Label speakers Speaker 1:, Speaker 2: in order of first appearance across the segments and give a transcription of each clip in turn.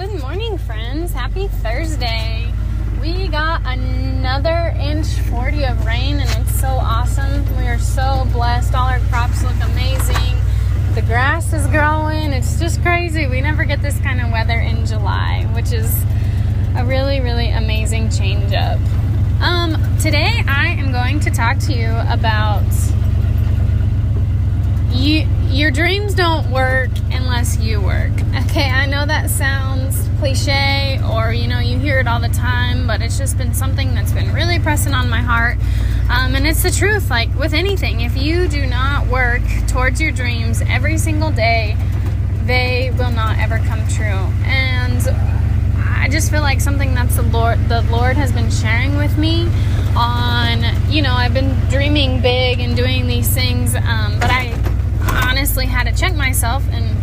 Speaker 1: Good morning, friends. Happy Thursday. We got another inch 40 of rain, and it's so awesome. We are so blessed. All our crops look amazing. The grass is growing. It's just crazy. We never get this kind of weather in July, which is a really, really amazing change up. Um, today, I am going to talk to you about you your dreams don't work unless you work. Okay, I know that sounds cliche or you know you hear it all the time, but it's just been something that's been really pressing on my heart. Um, and it's the truth, like with anything, if you do not work towards your dreams every single day, they will not ever come true. And I just feel like something that's the Lord the Lord has been sharing with me on you know I've been dreaming big and doing these things um, but I honestly had to check myself and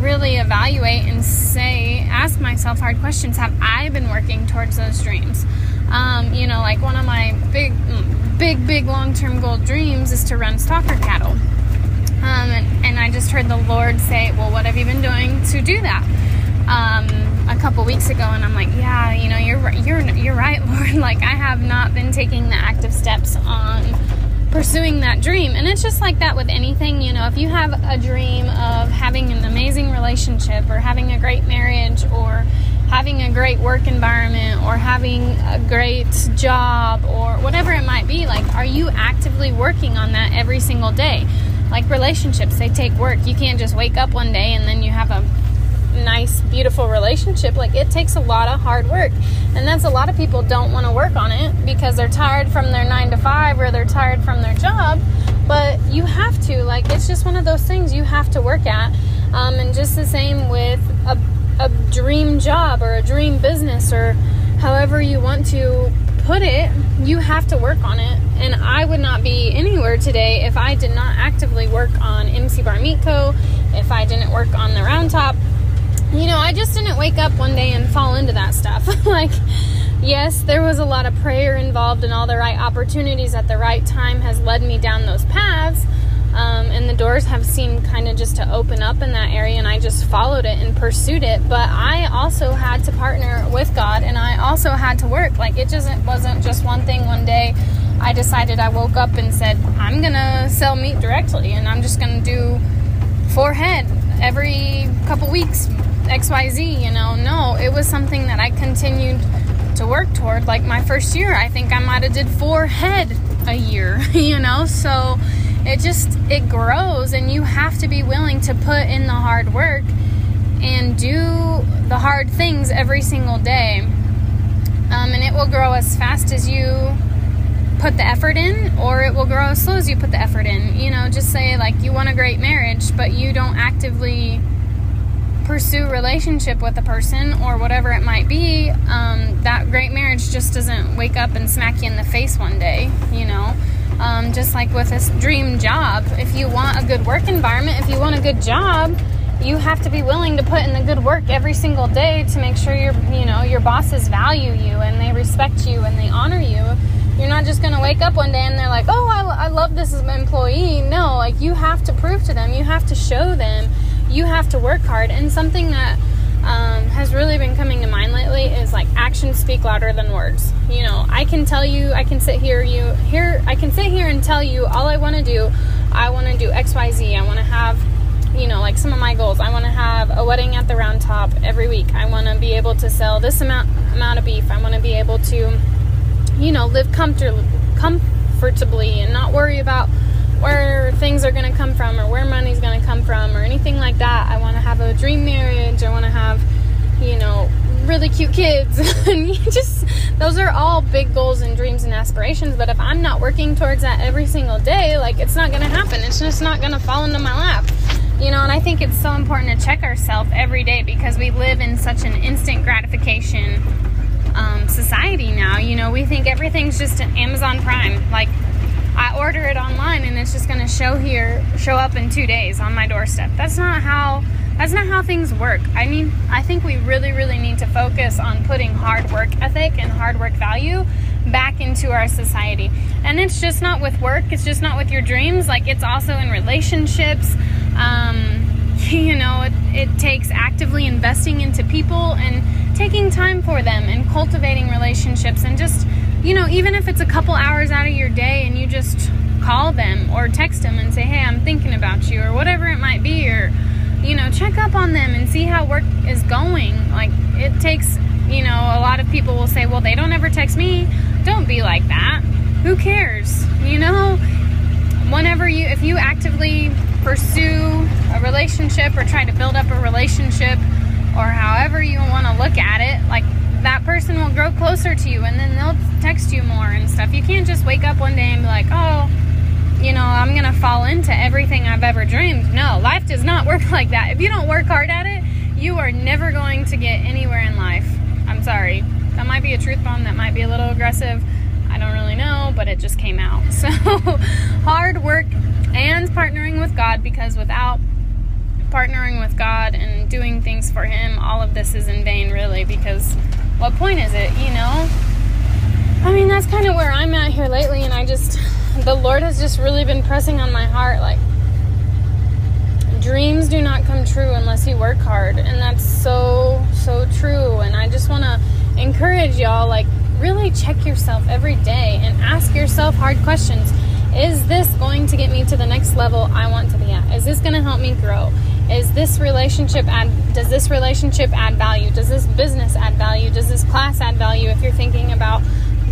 Speaker 1: really evaluate and say, ask myself hard questions. Have I been working towards those dreams? Um, you know, like one of my big, big, big long term goal dreams is to run stocker cattle. Um, and, and, I just heard the Lord say, Well, what have you been doing to do that? Um, a couple weeks ago, and I'm like, Yeah, you know, you're, you're, you're right, Lord. Like, I have not been taking the active steps on pursuing that dream. And it's just like that with anything, you know, if you have a dream of having an amazing relationship or having a great marriage or having a great work environment or having a great job or whatever it might be, like, are you actively working on that every single day? Like relationships, they take work. You can't just wake up one day and then you have a nice, beautiful relationship. Like it takes a lot of hard work. And that's a lot of people don't want to work on it because they're tired from their nine to five or they're tired from their job. But you have to. Like it's just one of those things you have to work at. Um, and just the same with a, a dream job or a dream business or however you want to put it, you have to work on it. And I would not be anywhere today if I did not actively work on MC Bar Meat Co., if I didn't work on the Round Top, you know, I just didn't wake up one day and fall into that stuff. like, yes, there was a lot of prayer involved, and all the right opportunities at the right time has led me down those paths. Um, and the doors have seemed kind of just to open up in that area, and I just followed it and pursued it. But I also had to partner with God, and I also had to work. Like, it just wasn't just one thing one day. I decided I woke up and said, I'm gonna sell meat directly, and I'm just gonna do four head every couple weeks XYZ, you know. No, it was something that I continued to work toward. Like my first year, I think I might have did four head a year, you know. So it just it grows and you have to be willing to put in the hard work and do the hard things every single day. Um, and it will grow as fast as you put the effort in, or it will grow as slow as you put the effort in. You know, just say like you want a great marriage, but you don't actively pursue relationship with a person or whatever it might be, um, that great marriage just doesn't wake up and smack you in the face one day, you know. Um, just like with this dream job, if you want a good work environment, if you want a good job, you have to be willing to put in the good work every single day to make sure your you know your bosses value you and they respect you and they honor you. You're not just gonna wake up one day and they're like, "Oh, I, I love this employee." No, like you have to prove to them, you have to show them you have to work hard. And something that um, has really been coming to mind lately is like actions speak louder than words. You know, I can tell you, I can sit here, you here, I can sit here and tell you all I want to do. I want to do X, Y, Z. I want to have, you know, like some of my goals. I want to have a wedding at the Round Top every week. I want to be able to sell this amount amount of beef. I want to be able to, you know, live comfort, comfortably and not worry about where things are going to come from or where money's going to come from or anything like that. I want to have a dream marriage. I want to have, you know, really cute kids. and you just those are all big goals and dreams and aspirations, but if I'm not working towards that every single day, like it's not going to happen. It's just not going to fall into my lap. You know, and I think it's so important to check ourselves every day because we live in such an instant gratification um, society now. You know, we think everything's just an Amazon Prime. Like, I order it online and it's just going to show here, show up in two days on my doorstep. That's not how. That's not how things work. I mean, I think we really, really need to focus on putting hard work ethic and hard work value back into our society. And it's just not with work, it's just not with your dreams, like, it's also in relationships. Um, you know, it, it takes actively investing into people and taking time for them and cultivating relationships and just, you know, even if it's a couple hours out of your day and you just call them or text them and say, hey, I'm thinking about you or whatever it might be, or, you know, check up on them and see how work is going. Like, it takes, you know, a lot of people will say, well, they don't ever text me. Don't be like that. Who cares? You know, whenever you, if you actively pursue a relationship or try to build up a relationship or however you want to look at it, like that person will grow closer to you and then they'll text you more and stuff. You can't just wake up one day and be like, oh, you know, I'm going to fall into everything I've ever dreamed. No, life does not work like that. If you don't work hard at it, you are never going to get anywhere in life. I'm sorry. That might be a truth bomb, that might be a little aggressive. I don't really know, but it just came out. So, hard work and partnering with God because without partnering with God and doing things for Him, all of this is in vain, really. Because what point is it, you know? I mean, that's kind of where I'm at here lately, and I just, the Lord has just really been pressing on my heart like, dreams do not come true unless you work hard. And that's so, so true. And I just want to encourage y'all, like, really check yourself every day and ask yourself hard questions. Is this going to get me to the next level I want to be at? Is this going to help me grow? Is this relationship add does this relationship add value? Does this business add value? Does this class add value if you're thinking about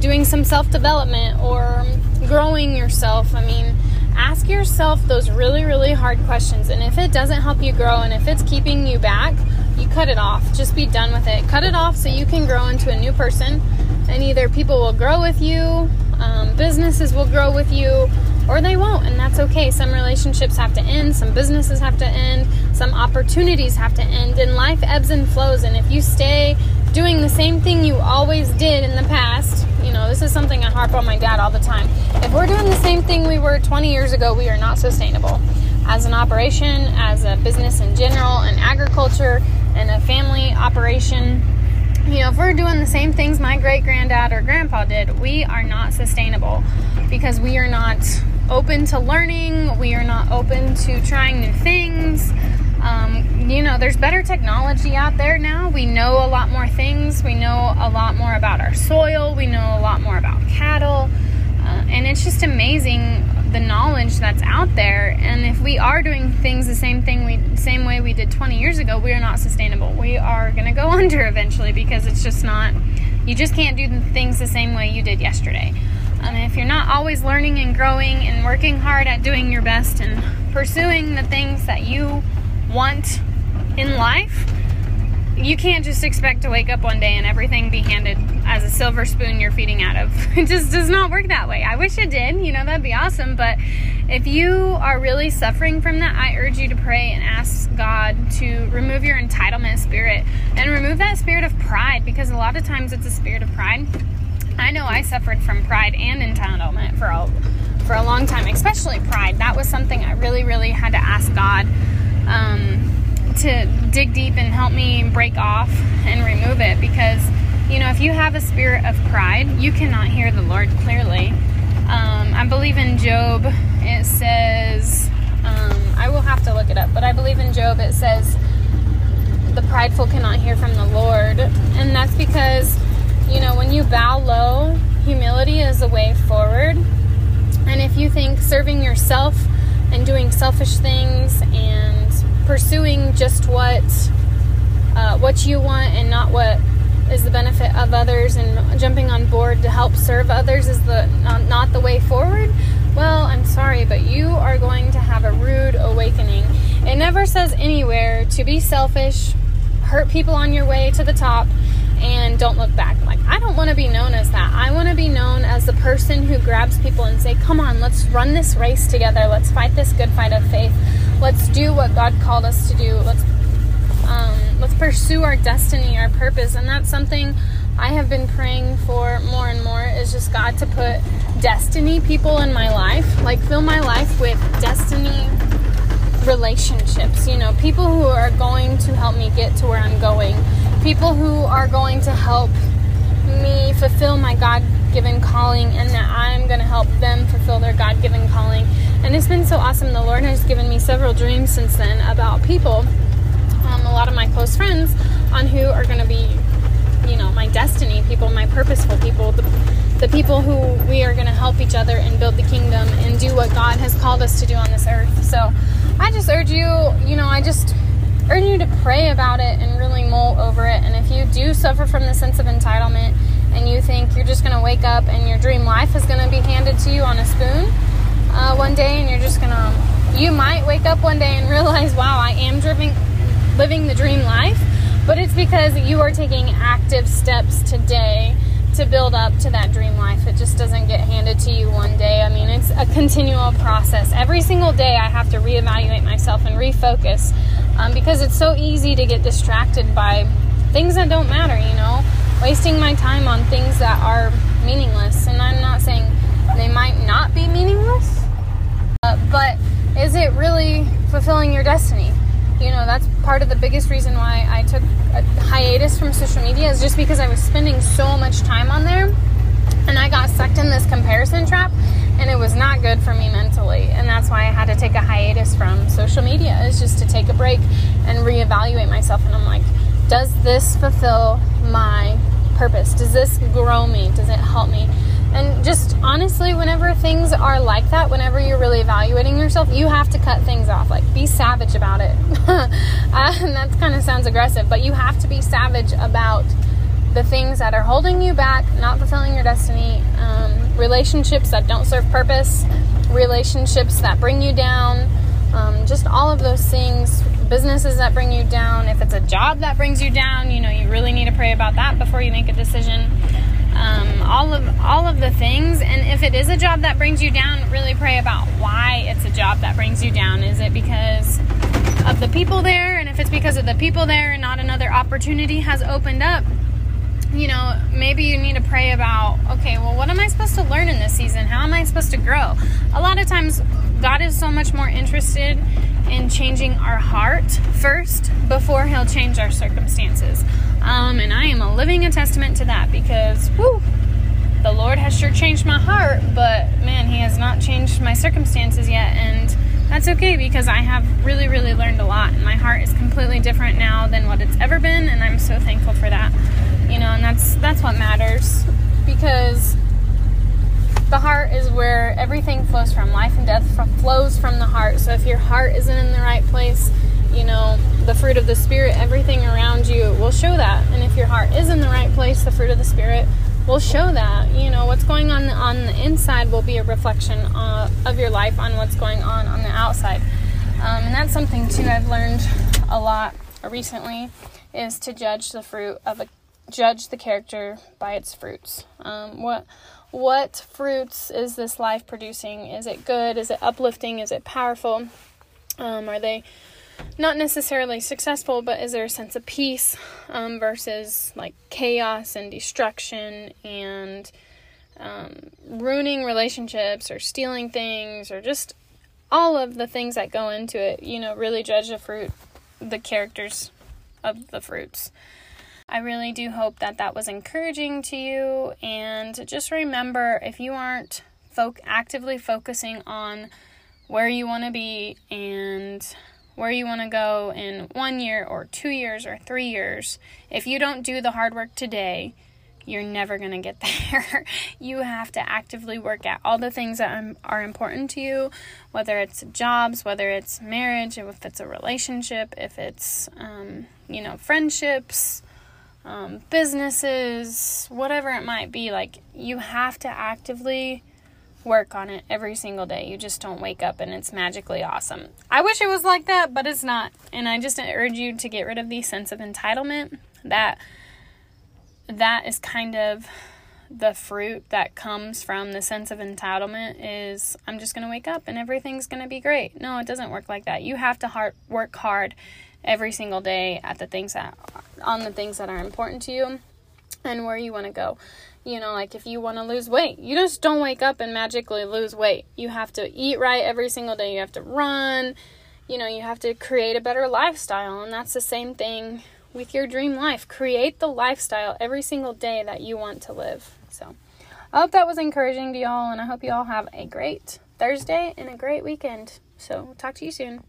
Speaker 1: doing some self-development or growing yourself? I mean, ask yourself those really really hard questions and if it doesn't help you grow and if it's keeping you back, you cut it off. Just be done with it. Cut it off so you can grow into a new person and either people will grow with you, um, businesses will grow with you, or they won't, and that's okay. Some relationships have to end, some businesses have to end, some opportunities have to end, and life ebbs and flows. And if you stay doing the same thing you always did in the past, you know, this is something I harp on my dad all the time. If we're doing the same thing we were 20 years ago, we are not sustainable. As an operation, as a business in general, and agriculture, and a family operation, you know, if we're doing the same things my great granddad or grandpa did, we are not sustainable because we are not open to learning, we are not open to trying new things. Um, you know, there's better technology out there now. We know a lot more things. We know a lot more about our soil. We know a lot more about cattle. Uh, and it's just amazing the knowledge that's out there. And if we are doing things the same thing we same way we did 20 years ago, we are not sustainable. We are going to go under eventually because it's just not. You just can't do things the same way you did yesterday. And if you're not always learning and growing and working hard at doing your best and pursuing the things that you want in life, you can't just expect to wake up one day and everything be handed as a silver spoon you're feeding out of. It just does not work that way. I wish it did, you know, that'd be awesome. But if you are really suffering from that, I urge you to pray and ask God to remove your entitlement spirit and remove that spirit of pride because a lot of times it's a spirit of pride. I know I suffered from pride and entitlement for a, for a long time, especially pride. That was something I really, really had to ask God. Um, to dig deep and help me break off and remove it because you know if you have a spirit of pride you cannot hear the lord clearly um, i believe in job it says um, i will have to look it up but i believe in job it says the prideful cannot hear from the lord and that's because you know when you bow low humility is a way forward. And if you think serving yourself and doing selfish things and pursuing just what uh, what you want and not what is the benefit of others and jumping on board to help serve others is the not, the way forward well i'm sorry but you are going to have a rude awakening. It never says anywhere to be selfish hurt people on your way to the top and don't look back i don't want to be known as that i want to be known as the person who grabs people and say come on let's run this race together let's fight this good fight of faith let's do what God called us to do. Let's um, let's pursue our destiny, our purpose, and that's something I have been praying for more and more. Is just God to put destiny people in my life, like fill my life with destiny relationships. You know, people who are going to help me get to where I'm going, people who are going to help me fulfill my God given calling and that I'm going to help them fulfill their God given calling. And it's been so awesome. The Lord has given me several dreams since then about people, um, a lot of my close friends, on who are going to be, you know, my destiny people, my purposeful people, the, the people who we are going to help each other and build the kingdom and do what God has called us to do on this earth. So I just urge you, you know, I just urge you to pray about it and really mull over it. And if you do suffer from the sense of entitlement, and you think you're just going to wake up and your dream life is going to be handed to you on a spoon uh, one day and you're just going to you might wake up one day and realize wow i am driving, living the dream life. But it's because you are taking active steps today to build up to that dream life. It just doesn't get handed to you one day. I mean it's a continual process. Every single day i have to reevaluate myself and refocus um, because it's so easy to get distracted by things that don't matter you know wasting my time on things that are meaningless. And I'm not saying they might not be meaningless, uh, but is it really fulfilling your destiny? You know, that's part of the biggest reason why I took a hiatus from social media is just because I was spending so much time on there and I got sucked in this comparison trap and it was not good for me mentally and that's why I had to take a hiatus from social media is just to take a break and reevaluate myself and I'm like does this fulfill my purpose? Does this grow me? Does it help me? And just honestly, whenever things are like that, whenever you're really evaluating yourself, you have to cut things off. Like, be savage about it. and that kind of sounds aggressive, but you have to be savage about the things that are holding you back, not fulfilling your destiny, um, relationships that don't serve purpose, relationships that bring you down, um, just all of those things businesses that bring you down, if it's a job that brings you down, you know, you really need to pray about that before you make a decision. Um, all of all of the things, and if it is a job that brings you down, really pray about why it's a job that brings you down. Is it because of the people there? And if it's because of the people there and not another opportunity has opened up, you know, maybe you need to pray about, okay, well, what am I supposed to learn in this season? How am I supposed to grow? A lot of times, God is so much more interested in changing our heart first before He'll change our circumstances. Um, and I am a living a testament to that because, whoo, the Lord has sure changed my heart, but man, He has not changed my circumstances yet. And that's okay because I have really, really learned a lot. And my heart is completely different now than what it's ever been. And I'm so thankful for that. You know, and that's that's what matters because the heart is where everything flows from. Life and death flows from the heart. So if your heart isn't in the right place, you know, the fruit of the Spirit, everything around you will show that. And if your heart is in the right place, the fruit of the Spirit will show that. You know, what's going on on the inside will be a reflection uh, of your life on what's going on on the outside. Um, and that's something, too, I've learned a lot recently is to judge the fruit of a judge the character by its fruits. Um, what what fruits is this life producing? Is it good? Is it uplifting? Is it powerful? Um, are they not necessarily successful, but is there a sense of peace um, versus like chaos and destruction and um, ruining relationships or stealing things or just all of the things that go into it? You know, really judge the fruit, the characters of the fruits. I really do hope that that was encouraging to you. And just remember if you aren't fo- actively focusing on where you want to be and where you want to go in one year or two years or three years, if you don't do the hard work today, you're never going to get there. you have to actively work at all the things that are important to you, whether it's jobs, whether it's marriage, if it's a relationship, if it's, um, you know, friendships, um, businesses, whatever it might be. Like, you have to actively work on it every single day. You just don't wake up and it's magically awesome. I wish it was like that, but it's not. And I just urge you to get rid of the sense of entitlement. That that is kind of the fruit that comes from the sense of entitlement is I'm just going to wake up and everything's going to be great. No, it doesn't work like that. You have to hard, work hard every single day at the things that on the things that are important to you and where you want to go. You know, like if you want to lose weight, you just don't wake up and magically lose weight. You have to eat right every single day. You have to run. You know, you have to create a better lifestyle, and that's the same thing with your dream life. Create the lifestyle every single day that you want to live. So, I hope that was encouraging to y'all, and I hope you all have a great Thursday and a great weekend. So, talk to you soon.